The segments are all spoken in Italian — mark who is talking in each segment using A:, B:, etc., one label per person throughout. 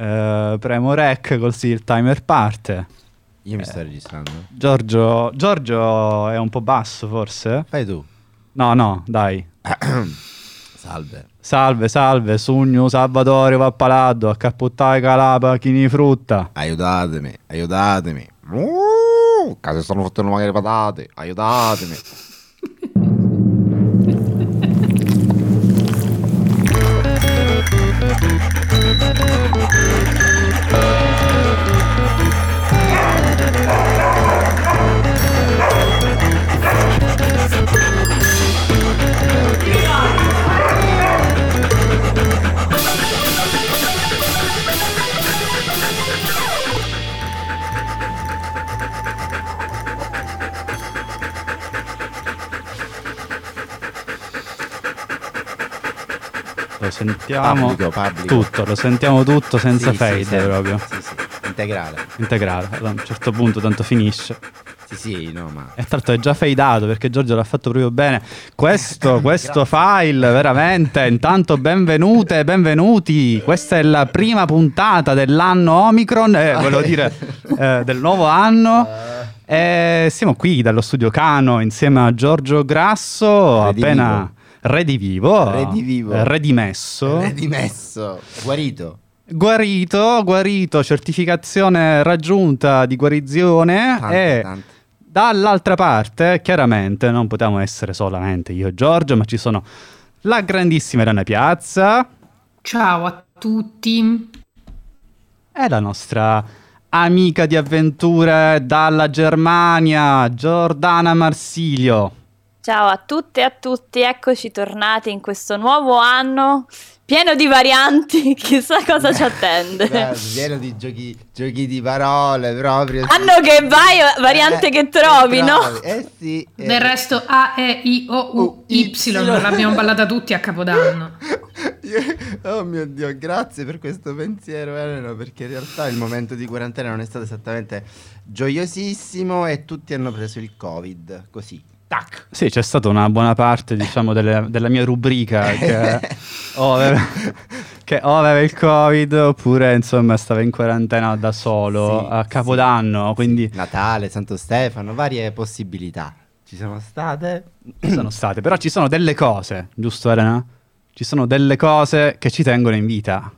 A: Eh, premo rec così il timer parte.
B: Io mi sto registrando.
A: Giorgio, Giorgio è un po' basso forse?
B: Fai tu.
A: No, no, dai.
B: Salve.
A: Salve, salve, Sugno, Salvatore, Pappaladdo, accappottare calapa, chini frutta.
B: Aiutatemi, aiutatemi. Uh, casa stanno fottendo magari patate. Aiutatemi.
A: Lo sentiamo
B: Pubblico, pubblico.
A: tutto, lo sentiamo tutto senza
B: Sì, sì,
A: fade
B: sempre.
A: proprio.
B: Sì, sì. Integrale.
A: Integrale, a un certo punto tanto finisce.
B: Sì, sì, no, ma...
A: E tra l'altro è già fadato perché Giorgio l'ha fatto proprio bene. Questo, questo file, veramente. Intanto benvenute, benvenuti. Questa è la prima puntata dell'anno Omicron, eh, volevo dire eh, del nuovo anno. E siamo qui dallo studio Cano insieme a Giorgio Grasso, appena redivivo,
B: Redivivo.
A: redimesso.
B: Redimesso. Guarito.
A: Guarito, guarito, certificazione raggiunta di guarigione
B: Tante,
A: e
B: tante.
A: dall'altra parte, chiaramente, non potevamo essere solamente io e Giorgio, ma ci sono la grandissima Elena Piazza
C: Ciao a tutti.
A: e la nostra amica di avventure dalla Germania, Giordana Marsilio.
D: Ciao a tutte e a tutti, eccoci tornati in questo nuovo anno pieno di varianti, chissà cosa ci attende.
B: Beh, pieno di giochi, giochi di parole proprio. sì.
D: Anno che vai, variante
B: Eh,
D: che trovi, no?
B: Eh sì. eh.
C: Del resto A, E, I, O, U, Y,
B: Y.
C: l'abbiamo ballata tutti a Capodanno.
B: Oh mio Dio, grazie per questo pensiero Elena, perché in realtà il momento di quarantena non è stato esattamente gioiosissimo e tutti hanno preso il Covid, così. Tac.
A: Sì, c'è stata una buona parte, diciamo, delle- della mia rubrica che o, aveva, che o aveva il Covid oppure, insomma, stava in quarantena da solo
B: Sì,
A: a Capodanno,
B: sì,
A: quindi.
B: Natale, Santo Stefano, varie possibilità. Ci sono state?
A: ci sono state. Però ci sono delle cose, giusto Elena? Ci sono delle cose che ci tengono in vita.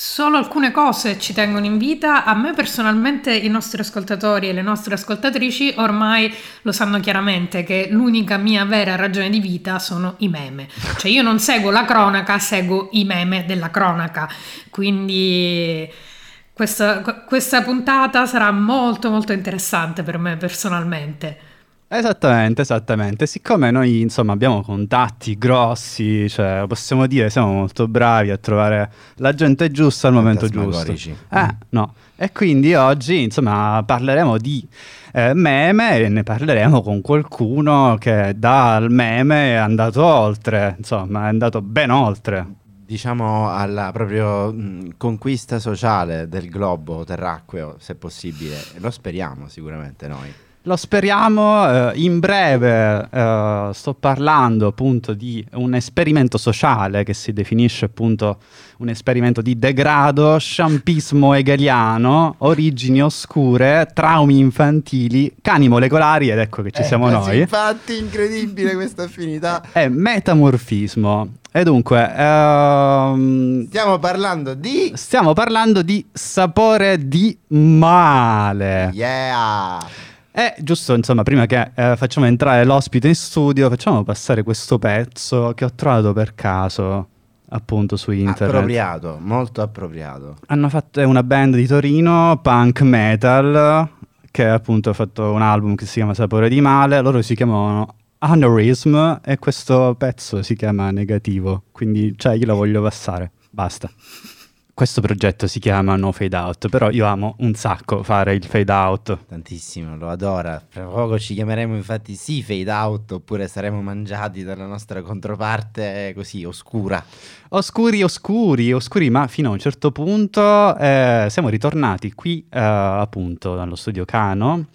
C: Solo alcune cose ci tengono in vita. A me personalmente i nostri ascoltatori e le nostre ascoltatrici ormai lo sanno chiaramente che l'unica mia vera ragione di vita sono i meme. Cioè io non seguo la cronaca, seguo i meme della cronaca. Quindi questa, questa puntata sarà molto molto interessante per me personalmente.
A: Esattamente, esattamente. Siccome noi, insomma, abbiamo contatti grossi, cioè, possiamo dire, siamo molto bravi a trovare la gente giusta al momento giusto. Eh, no. E quindi oggi, insomma, parleremo di eh, meme e ne parleremo con qualcuno che dal meme è andato oltre, insomma, è andato ben oltre.
B: Diciamo alla proprio mh, conquista sociale del globo terracqueo, se possibile. Lo speriamo sicuramente noi.
A: Lo speriamo, eh, in breve eh, sto parlando appunto di un esperimento sociale che si definisce appunto un esperimento di degrado, sciampismo hegeliano, origini oscure, traumi infantili, cani molecolari ed ecco che ci siamo
B: Eh,
A: noi.
B: sì, Infatti, incredibile questa affinità.
A: È metamorfismo. E dunque, ehm,
B: Stiamo parlando di.
A: stiamo parlando di sapore di male.
B: Yeah!
A: E giusto, insomma, prima che eh, facciamo entrare l'ospite in studio, facciamo passare questo pezzo che ho trovato per caso, appunto, su internet.
B: Appropriato, molto appropriato.
A: Hanno fatto è una band di Torino, punk metal, che appunto ha fatto un album che si chiama Sapore di Male. Loro si chiamano Aneurysm e questo pezzo si chiama Negativo. Quindi, cioè, io lo voglio passare. Basta. Questo progetto si chiama No Fade Out, però io amo un sacco fare il fade out.
B: Tantissimo, lo adora. Fra poco ci chiameremo infatti sì fade out oppure saremo mangiati dalla nostra controparte così oscura.
A: Oscuri, oscuri, oscuri, ma fino a un certo punto eh, siamo ritornati qui eh, appunto dallo studio Cano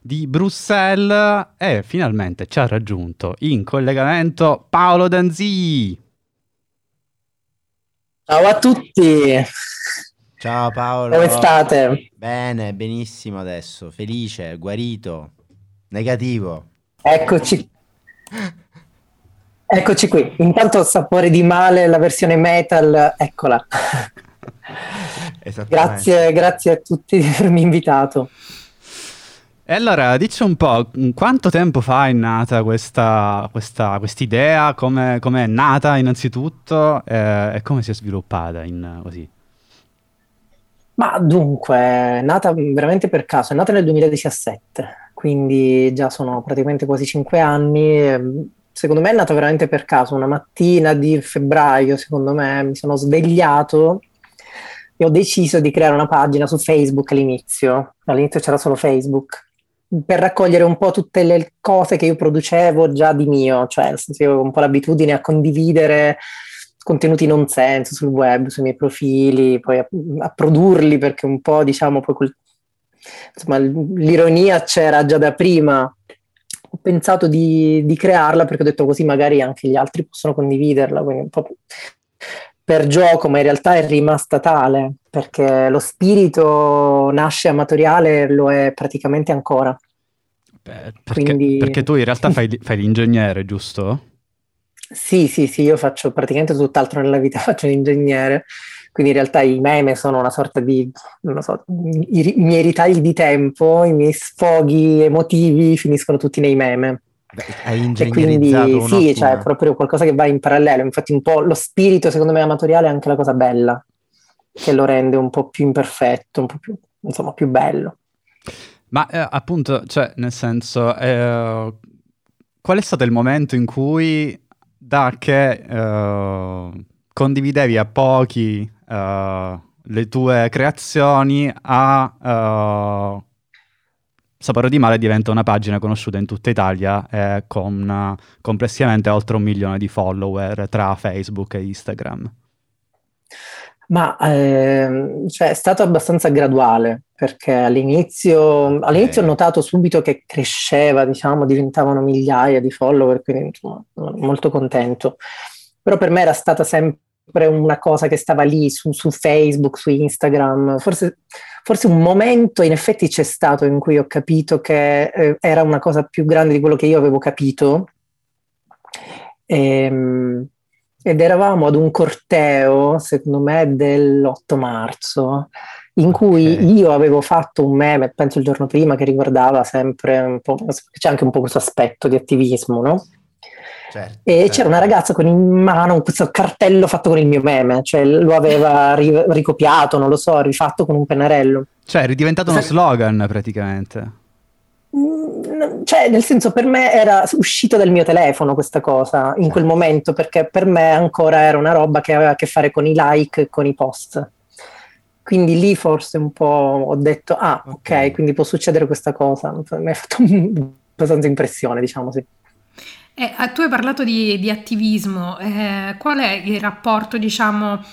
A: di Bruxelles e finalmente ci ha raggiunto in collegamento Paolo Danzi.
E: Ciao a tutti!
B: Ciao Paolo.
E: Come state?
B: Bene, benissimo adesso, felice, guarito, negativo.
E: Eccoci. Eccoci qui. Intanto sapore di male, la versione metal, eccola. grazie, grazie a tutti di avermi invitato.
A: E allora, dici un po', quanto tempo fa è nata questa idea, come è nata innanzitutto eh, e come si è sviluppata in, così?
E: Ma dunque, è nata veramente per caso, è nata nel 2017, quindi già sono praticamente quasi cinque anni. Secondo me è nata veramente per caso. Una mattina di febbraio, secondo me, mi sono svegliato e ho deciso di creare una pagina su Facebook all'inizio. All'inizio c'era solo Facebook per raccogliere un po' tutte le cose che io producevo già di mio, cioè nel io avevo un po' l'abitudine a condividere contenuti non senso sul web, sui miei profili, poi a, a produrli perché un po' diciamo poi quel, insomma l'ironia c'era già da prima. Ho pensato di, di, crearla perché ho detto così magari anche gli altri possono condividerla, quindi un po' per gioco, ma in realtà è rimasta tale perché lo spirito nasce amatoriale, lo è praticamente ancora.
A: Beh, perché, Quindi... perché, tu in realtà fai, fai l'ingegnere, giusto?
E: Sì, sì, sì, io faccio praticamente tutt'altro nella vita, faccio l'ingegnere, quindi in realtà i meme sono una sorta di, non lo so, i, i miei ritagli di tempo, i miei sfoghi emotivi finiscono tutti nei meme.
B: Hai ingegnerizzato
E: e quindi sì, cioè è proprio qualcosa che va in parallelo, infatti un po' lo spirito secondo me amatoriale è anche la cosa bella, che lo rende un po' più imperfetto, un po' più, insomma, più bello.
A: Ma eh, appunto, cioè, nel senso, eh, qual è stato il momento in cui da che eh, condividevi a pochi eh, le tue creazioni a uh, Sapore di Male diventa una pagina conosciuta in tutta Italia eh, con uh, complessivamente oltre un milione di follower tra Facebook e Instagram.
E: Ma eh, cioè, è stato abbastanza graduale perché all'inizio, all'inizio ho notato subito che cresceva, diciamo, diventavano migliaia di follower, quindi insomma, molto contento. Però per me era stata sempre una cosa che stava lì su, su Facebook, su Instagram. Forse, forse, un momento in effetti c'è stato in cui ho capito che eh, era una cosa più grande di quello che io avevo capito. E, ehm, ed eravamo ad un corteo, secondo me, dell'8 marzo, in cui okay. io avevo fatto un meme, penso il giorno prima, che riguardava sempre un po', c'è anche un po' questo aspetto di attivismo, no? Certo, e certo. c'era una ragazza con in mano questo cartello fatto con il mio meme, cioè lo aveva ri- ricopiato, non lo so, rifatto con un pennarello.
A: Cioè, è diventato uno slogan praticamente.
E: Mm, cioè, nel senso, per me era uscita dal mio telefono questa cosa in quel momento, perché per me ancora era una roba che aveva a che fare con i like e con i post. Quindi lì forse un po' ho detto, ah, ok, okay quindi può succedere questa cosa. Mi ha fatto abbastanza impressione, diciamo sì.
C: Eh, tu hai parlato di, di attivismo, eh, qual è il rapporto, diciamo,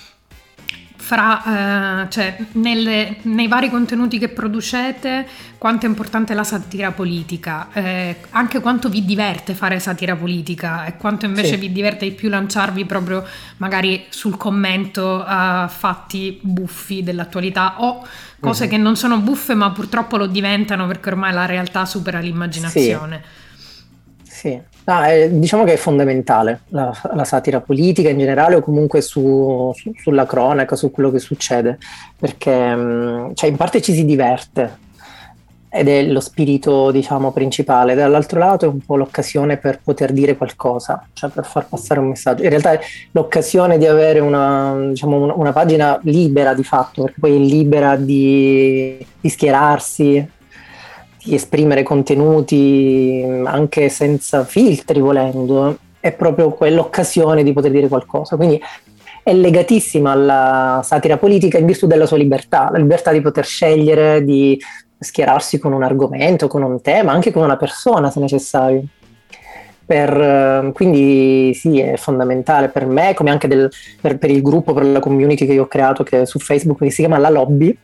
C: fra, eh, cioè, nelle, nei vari contenuti che producete, quanto è importante la satira politica, eh, anche quanto vi diverte fare satira politica e quanto invece sì. vi diverte di più lanciarvi proprio magari sul commento a fatti buffi dell'attualità o cose uh-huh. che non sono buffe ma purtroppo lo diventano perché ormai la realtà supera l'immaginazione.
E: Sì. Sì. No, è, diciamo che è fondamentale la, la, satira politica in generale o comunque su, su, sulla cronaca, su quello che succede, perché mm, cioè, in parte ci si diverte ed è lo spirito diciamo principale, dall'altro lato è un po' l'occasione per poter dire qualcosa, cioè per far passare un messaggio. In realtà è l'occasione di avere una, diciamo, una, pagina libera di fatto, perché poi è libera di, di schierarsi, esprimere contenuti anche senza filtri volendo, è proprio quell'occasione di poter dire qualcosa. Quindi è legatissima alla satira politica in virtù della sua libertà, la libertà di poter scegliere, di schierarsi con un argomento, con un tema, anche con una persona se necessario. Per, quindi sì, è fondamentale per me, come anche del, per, per, il gruppo, per la community che io ho creato che su Facebook che si chiama La Lobby.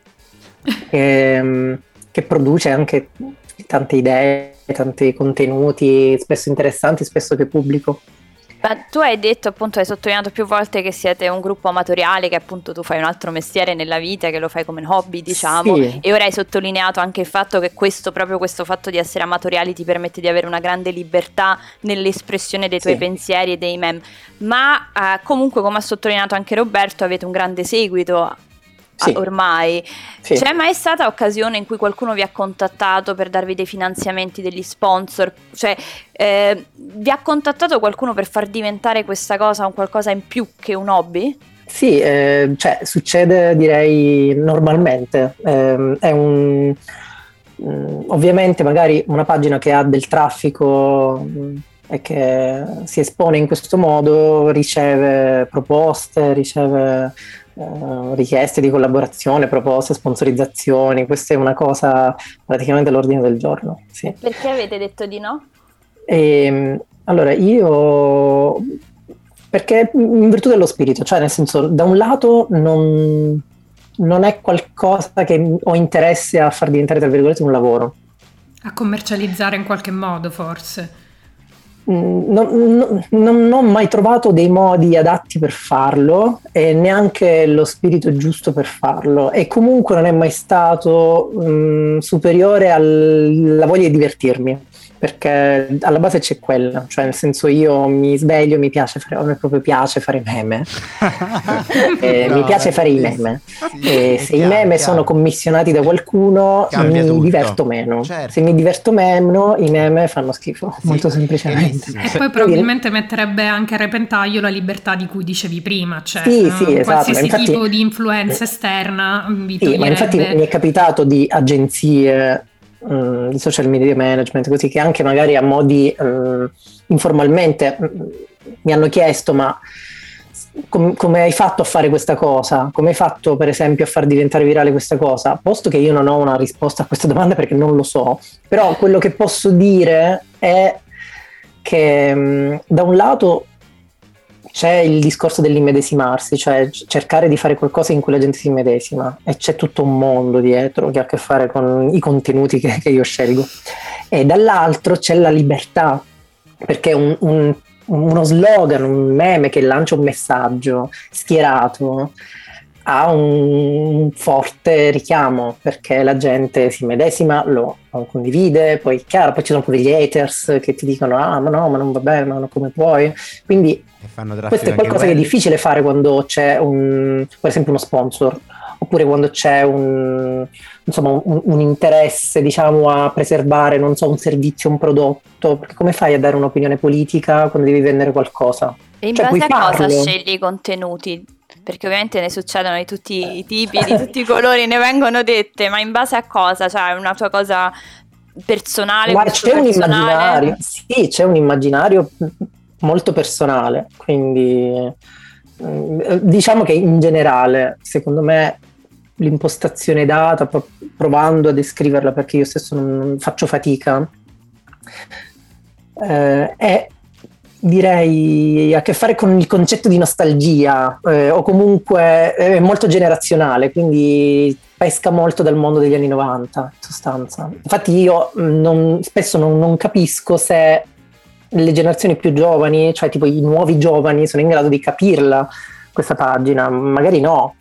E: che, che produce anche tante idee, tanti contenuti, spesso interessanti, spesso che pubblico.
D: Ma tu hai detto appunto, hai sottolineato più volte che siete un gruppo amatoriale, che appunto tu fai un altro mestiere nella vita, che lo fai come hobby, diciamo,
E: Sì.
D: e ora hai sottolineato anche il fatto che questo, proprio questo fatto di essere amatoriali ti permette di avere una grande libertà nell'espressione dei tuoi
E: Sì.
D: pensieri e dei meme. Ma eh, comunque, come ha sottolineato anche Roberto, avete un grande seguito
E: Sì.
D: ah, ormai.
E: Sì.
D: C'è mai stata occasione in cui qualcuno vi ha contattato per darvi dei finanziamenti, degli sponsor? Cioè, eh, vi ha contattato qualcuno per far diventare questa cosa un qualcosa in più che un hobby?
E: Sì, eh, cioè, succede direi normalmente. Ehm, è un, mm, ovviamente magari una pagina che ha del traffico mm, e che si espone in questo modo riceve proposte, riceve eh, richieste di collaborazione, proposte, sponsorizzazioni. Questa è una cosa praticamente all'ordine del giorno. Sì.
D: Perché avete detto di no?
E: E, allora, io perché in virtù dello spirito, cioè nel senso, da un lato non, non è qualcosa che ho interesse a far diventare, tra virgolette, un lavoro.
C: A commercializzare in qualche modo, forse.
E: Non, non- non ho mai trovato dei modi adatti per farlo e neanche lo spirito giusto per farlo. E comunque non è mai stato mm, superiore alla voglia di divertirmi perché alla base c'è quella, cioè nel senso io mi sveglio, mi piace fare, a me proprio piace fare meme, Eh, mi
B: No,
E: piace
B: è
E: fare i meme
B: Sì,
E: e se i
B: chiaro,
E: meme
B: chiaro.
E: sono commissionati da qualcuno
B: Cambia
E: mi
B: tutto.
E: diverto meno,
B: Certo.
E: se mi diverto meno i meme fanno schifo,
B: Sì,
E: molto semplicemente.
B: benissimo.
C: E poi probabilmente metterebbe anche a repentaglio la libertà di cui dicevi prima, cioè
E: Sì,
C: eh,
E: sì, esatto,
C: qualsiasi
E: infatti-
C: tipo di influenza esterna vi
E: Sì, ma infatti mi è capitato di agenzie mh, di social media management, così che anche magari a modi mh, informalmente mh, mi hanno chiesto ma com- come hai fatto a fare questa cosa? Come hai fatto per esempio a far diventare virale questa cosa? Posto che io non ho una risposta a questa domanda perché non lo so, però quello che posso dire è che mh, da un lato c'è il discorso dell'immedesimarsi, cioè cercare di fare qualcosa in cui la gente si immedesima e c'è tutto un mondo dietro che ha a che fare con i contenuti che, che io scelgo. E dall'altro c'è la libertà, perché un- un- uno slogan, un meme che lancia un messaggio schierato ha un forte richiamo perché la gente si medesima, lo condivide, poi chiaro, poi ci sono pure gli haters che ti dicono ah ma no, ma non va bene, ma no, come puoi? Quindi questo è qualcosa che è difficile fare quando c'è un, per esempio uno sponsor, oppure quando c'è un, insomma, un, un interesse diciamo, a preservare non so, un servizio, un prodotto, perché come fai a dare un'opinione politica quando devi vendere qualcosa?
D: E in
E: Cioè,
D: base a cosa
E: farlo.
D: scegli i contenuti? Perché ovviamente ne succedono di tutti i tipi, di tutti i colori, ne vengono dette, ma in base a cosa? Cioè, una tua cosa personale, gusto
E: c'è un
D: personale?
E: immaginario, sì, c'è un immaginario molto personale, quindi mm, diciamo che in generale, secondo me, l'impostazione data, pro- provando a descriverla perché io stesso non faccio fatica, eh, è direi a che fare con il concetto di nostalgia eh, o comunque è molto generazionale, quindi pesca molto dal mondo degli anni 90 in sostanza. Infatti io mh, non- spesso non, non capisco se le generazioni più giovani, cioè tipo i nuovi giovani, sono in grado di capirla questa pagina, magari no.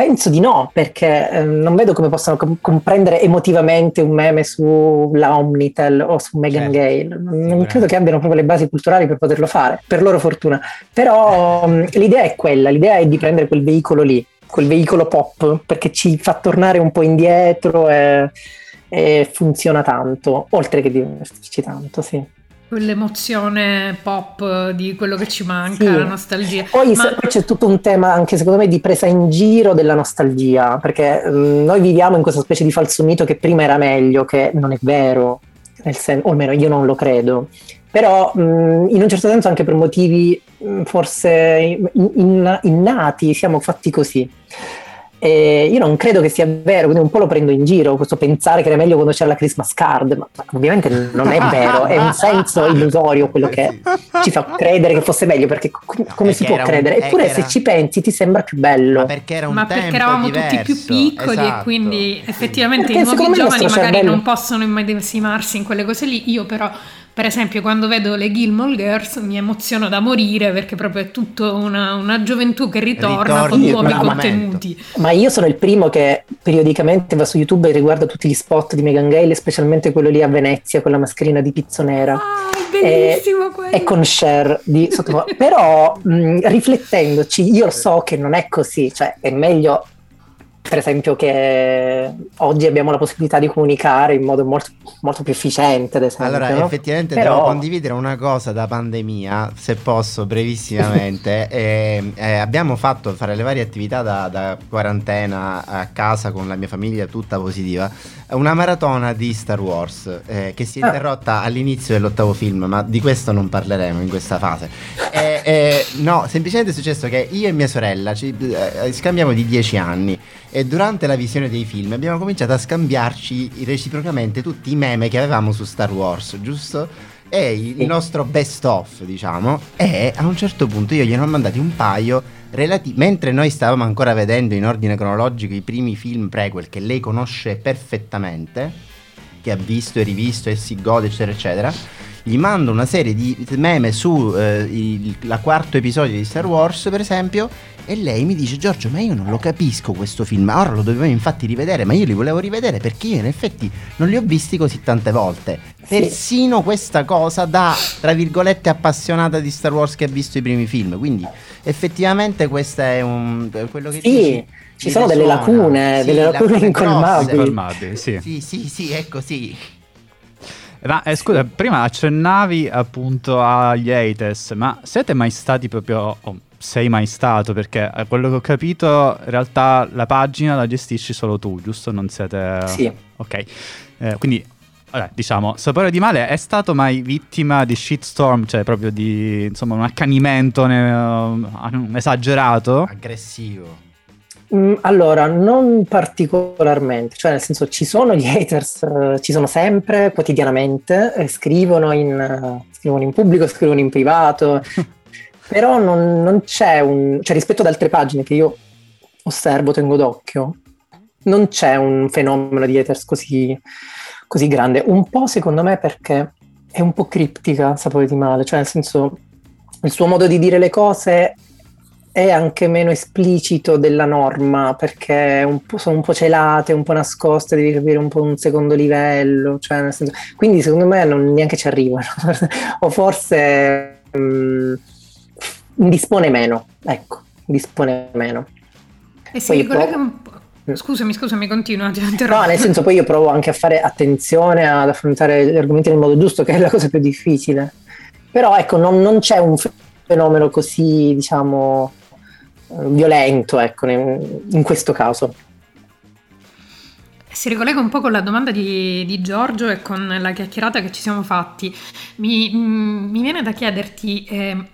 E: Penso di no, perché eh, non vedo come possano com- comprendere emotivamente un meme sulla Omnitel o su Megan
B: Certo,
E: Gale. Non credo che abbiano proprio le basi culturali per poterlo fare, per loro fortuna. Però mh, l'idea è quella, l'idea è di prendere quel veicolo lì, quel veicolo pop, perché ci fa tornare un po' indietro e, e funziona tanto, oltre che divertirci tanto, sì.
C: Quell'emozione pop di quello che ci manca,
E: Sì.
C: la nostalgia.
E: Poi,
C: Ma-
E: c'è tutto un tema anche secondo me di presa in giro della nostalgia, perché mm, noi viviamo in questa specie di falso mito che prima era meglio, che non è vero, nel sen- o almeno io non lo credo. Però mm, in un certo senso anche per motivi mm, forse in- in- innati siamo fatti così. E io non credo che sia vero, quindi un po' lo prendo in giro, questo pensare che era meglio quando c'era la Christmas card, ma ovviamente non è vero, è un senso illusorio quello che ci fa credere che fosse meglio, perché co- come
B: perché
E: si può
B: era un-
E: credere?
B: eh,
E: Eppure
B: che
E: se
B: era-
E: ci pensi ti sembra più bello.
B: Ma perché era un
C: Ma perché eravamo
B: diverso.
C: tutti più piccoli e
B: esatto.
C: quindi
B: Sì.
C: effettivamente
E: Perché
C: i nuovi giovani magari
E: cervello-
C: non possono immedesimarsi in quelle cose lì. Io però Per esempio, quando vedo le Gilmore Girls mi emoziono da morire perché proprio è tutta una, una gioventù che ritorna
B: Ritorni
C: con nuovi contenuti.
E: Ma io sono il primo che periodicamente va su YouTube e riguarda tutti gli spot di Megan Gale, specialmente quello lì a Venezia con la mascherina di pizzo nera.
C: Ah, bellissimo quello!
E: E con Cher di sottofondo. Però mh, riflettendoci, io so che non è così, cioè è meglio per esempio che oggi abbiamo la possibilità di comunicare in modo molto, molto più efficiente, ad esempio.
B: Allora,
E: no?
B: effettivamente
E: Però-
B: devo condividere una cosa da pandemia, se posso, brevissimamente. Eh, eh, abbiamo fatto fare le varie attività da, da quarantena a casa con la mia famiglia tutta positiva. Una maratona di Star Wars eh, che si è
E: Ah.
B: interrotta all'inizio dell'ottavo film, ma di questo non parleremo in questa fase. Eh, eh, no, semplicemente è successo che io e mia sorella ci eh, scambiamo di 10 anni e durante la visione dei film abbiamo cominciato a scambiarci reciprocamente tutti i meme che avevamo su Star Wars, giusto? E il nostro best of, diciamo, e a un certo punto io gliene ho mandati un paio relati- mentre noi stavamo ancora vedendo in ordine cronologico i primi film prequel che lei conosce perfettamente, che ha visto e rivisto e si gode, eccetera, eccetera. Gli mando una serie di meme su eh, il la quarto episodio di Star Wars, per esempio, e lei mi dice: Giorgio, ma io non lo capisco questo film. Ora lo dovevamo infatti rivedere, ma io li volevo rivedere perché io in effetti non li ho visti così tante volte.
E: Sì.
B: Persino questa cosa da, tra virgolette, appassionata di Star Wars che ha visto i primi film. Quindi, effettivamente, questo è un. quello che
E: Sì,
B: dici,
E: ci sono delle lacune, delle lacune
B: grosse.
E: incolmabili.
A: Sì.
B: Sì, sì, sì, è così.
A: Ma eh, scusa, prima accennavi appunto agli haters, ma siete mai stati proprio... o sei mai stato? Perché a quello che ho capito, in realtà la pagina la gestisci solo tu, giusto? Non siete...
E: Sì.
A: Ok. Eh, quindi, vabbè, diciamo, Sapore di Male è stato mai vittima di shitstorm, cioè proprio di, insomma, un accanimento ne- eh, esagerato?
B: Aggressivo.
E: Mm, Allora, non particolarmente, cioè nel senso ci sono gli haters, eh, ci sono sempre, quotidianamente, eh, scrivono in, eh, scrivono in pubblico, scrivono in privato, però non, non c'è un, cioè rispetto ad altre pagine che io osservo, tengo d'occhio, non c'è un fenomeno di haters così, così grande, un po' secondo me perché è un po' criptica Sapore di Male, cioè nel senso il suo modo di dire le cose è anche meno esplicito della norma perché un sono un po' celate, un po' nascoste, devi capire un po' un secondo livello, cioè nel senso- quindi secondo me non neanche ci arrivano, o forse mm, indispone meno, ecco, indispone meno.
C: E si ricollega un po'. Scusami, scusami, continua,
E: No, nel senso poi io provo anche a fare attenzione ad affrontare gli argomenti nel modo giusto, che è la cosa più difficile. Però ecco, non, non c'è un fenomeno così, diciamo, violento, ecco, in, questo caso.
C: Si ricollega un po' con la domanda di, di Giorgio e con la chiacchierata che ci siamo fatti. Mi, mm, mi viene da chiederti, eh,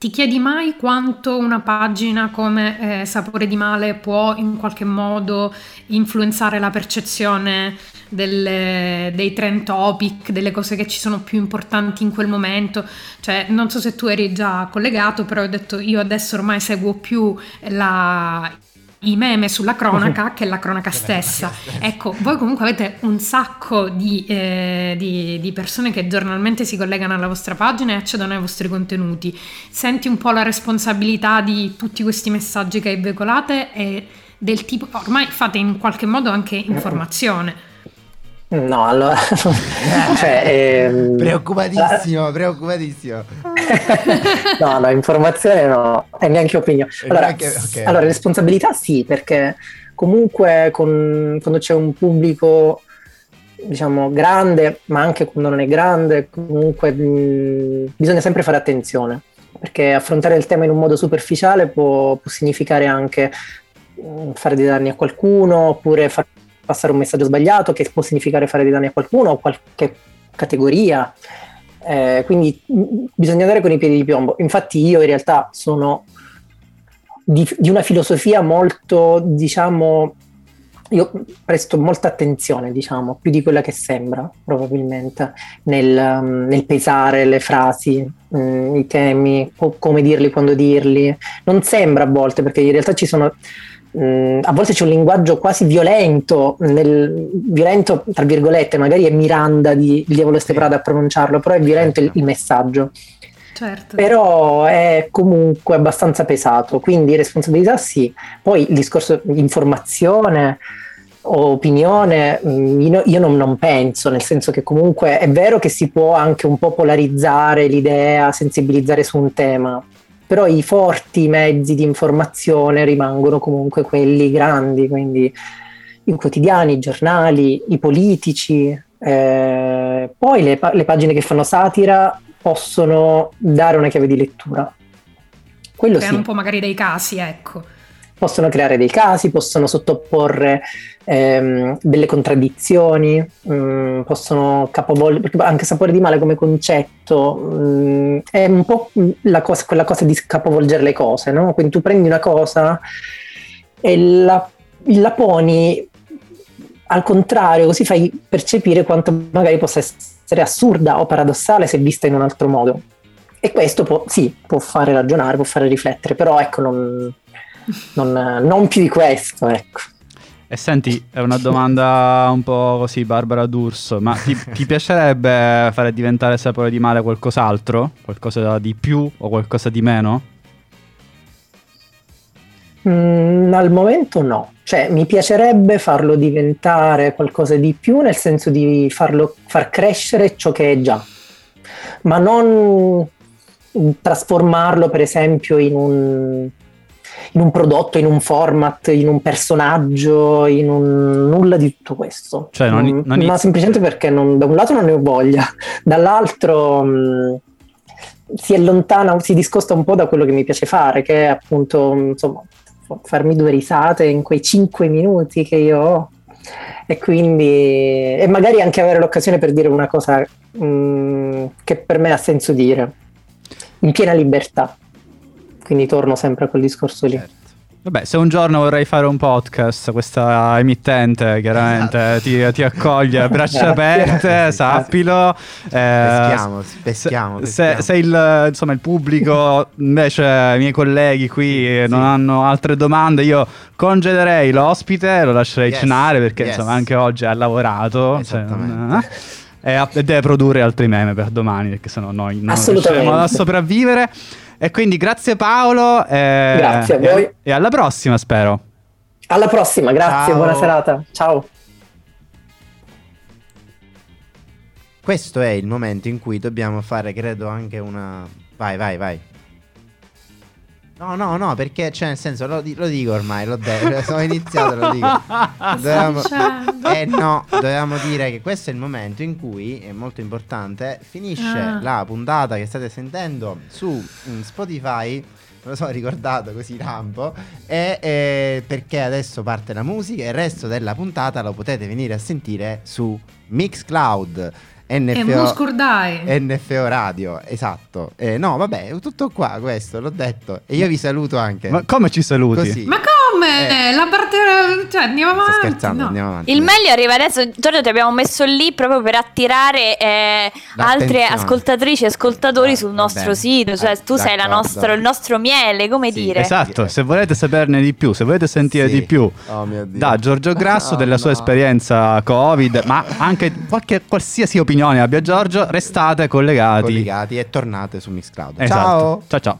C: ti chiedi mai quanto una pagina come eh, Sapore di Male può in qualche modo influenzare la percezione delle- dei trend topic, delle cose che ci sono più importanti in quel momento? Cioè, non so se tu eri già collegato, però ho detto io adesso ormai seguo più la- i meme sulla cronaca che la cronaca stessa. Ecco, voi comunque avete un sacco di, eh, di- di persone che giornalmente si collegano alla vostra pagina e accedono ai vostri contenuti. Senti un po' la responsabilità di tutti questi messaggi che veicolate e del tipo, ormai fate in qualche modo anche informazione.
E: No, allora, cioè, ehm,
B: Preoccupatissimo, preoccupatissimo.
E: no, no, informazione no, e neanche opinione. Allora,
B: neanche- ok.
E: allora, responsabilità sì, perché comunque con- quando c'è un pubblico, diciamo, grande, ma anche quando non è grande, comunque mh, bisogna sempre fare attenzione, perché affrontare il tema in un modo superficiale può, può significare anche fare dei danni a qualcuno, oppure far passare un messaggio sbagliato, che può significare fare dei danni a qualcuno o qualche categoria. Eh, quindi mh, bisogna andare con i piedi di piombo. Infatti, io in realtà sono di, di una filosofia molto, diciamo, io presto molta attenzione, diciamo, più di quella che sembra, probabilmente, nel, um, nel pesare le frasi, mh, i temi, o come dirli, quando dirli. Non sembra a volte, perché in realtà ci sono mh, a volte c'è un linguaggio quasi violento, nel, violento tra virgolette, magari è Miranda di Il diavolo Prada a pronunciarlo, però è violento il,
B: Certo.
E: il messaggio.
C: Certo.
E: Però è comunque abbastanza pesato, quindi responsabilità sì. Poi il discorso di informazione o opinione, io, io non, non penso, nel senso che comunque è vero che si può anche un po' polarizzare l'idea, sensibilizzare su un tema, però i forti mezzi di informazione rimangono comunque quelli grandi, quindi i quotidiani, i giornali, i politici, eh, poi le, le pagine che fanno satira possono dare una chiave di lettura. Quello
C: Creano
E: sì
C: un po' magari dei casi, ecco.
E: Possono creare dei casi, possono sottoporre ehm, delle contraddizioni, mm, possono capovolgere, perché anche sapore di male come concetto mm, è un po' cosa, quella cosa di capovolgere le cose, no? Quindi tu prendi una cosa e la, la poni al contrario, così fai percepire quanto magari possa essere assurda o paradossale se vista in un altro modo. E questo può, sì, può fare ragionare, può fare riflettere, però ecco, non, non, non più di questo, ecco.
A: E senti, è una domanda un po' così, Barbara D'Urso, ma ti, ti piacerebbe fare diventare sapore di male qualcos'altro? Qualcosa di più o qualcosa di meno?
E: Mm, al momento no, cioè mi piacerebbe farlo diventare qualcosa di più, nel senso di farlo, far crescere ciò che è già, ma non trasformarlo per esempio in un, in un prodotto, in un format, in un personaggio, in un nulla di tutto questo.
A: Cioè, non- non
E: ma semplicemente perché non- da un lato non ne ho voglia, dall'altro mm, si allontana, si discosta un po' da quello che mi piace fare, che è appunto insomma farmi due risate in quei cinque minuti che io ho. E quindi, e magari anche avere l'occasione per dire una cosa mm, che per me ha senso dire, in piena libertà. Quindi torno sempre a quel discorso lì.
B: Certo.
A: Vabbè, se un giorno vorrei fare un podcast, questa emittente chiaramente ti, ti accoglie a braccia aperte, sappilo. Eh,
B: Peschiamo,
A: se-
B: peschiamo,
A: Se, se il, insomma, il pubblico, invece i miei colleghi qui eh, non hanno altre domande, io congederei l'ospite, lo lascerei
B: Yes,
A: cenare perché
B: yes.
A: insomma anche oggi ha lavorato. cioè, eh, e, deve produrre altri meme per domani perché sennò noi non
E: Assolutamente.
A: riusciremo a sopravvivere. E quindi grazie Paolo. e-
E: Grazie a
A: e-
E: voi.
A: E alla prossima, spero.
E: Alla prossima, grazie,
B: Ciao.
E: buona serata. Ciao.
B: Questo è il momento in cui dobbiamo fare, credo, anche una... Vai, vai, vai. No, no, no, perché, cioè, nel senso, lo, lo dico ormai, l'ho detto, sono iniziato, lo dico. Dovevamo, eh no, dovevamo dire che questo è il momento in cui, è molto importante, finisce
C: Ah.
B: la puntata che state sentendo su mm, Spotify, me lo sono ricordato così rampo, e, eh, perché adesso parte la musica e il resto della puntata lo potete venire a sentire su Mixcloud. NFO,
C: Muscordai.
B: NFO Radio, esatto. Eh, no, vabbè, tutto qua questo, l'ho detto. E io vi saluto anche.
A: Ma come ci saluti?
B: Così.
C: Ma come?
B: Eh.
C: La parte... Cioè, andiamo
B: Sto
C: avanti.
B: scherzando,
C: no.
B: andiamo avanti.
D: Il meglio arriva adesso, Giorgio ti abbiamo messo lì proprio per attirare eh, altre ascoltatrici e ascoltatori
B: Ah,
D: sul nostro
B: bene.
D: sito, cioè
B: Ah,
D: tu sei nostro, il nostro miele, come
B: Sì,
D: dire.
A: Esatto, se volete saperne di più, se volete sentire
B: Sì.
A: di più
B: Oh mio Dio.
A: da Giorgio Grasso
B: Oh,
A: della sua
B: no.
A: esperienza Covid, ma anche qualche, qualsiasi opinione abbia Giorgio, restate collegati.
B: collegati e tornate su Mixcloud.
A: Esatto.
B: Ciao.
A: Ciao ciao.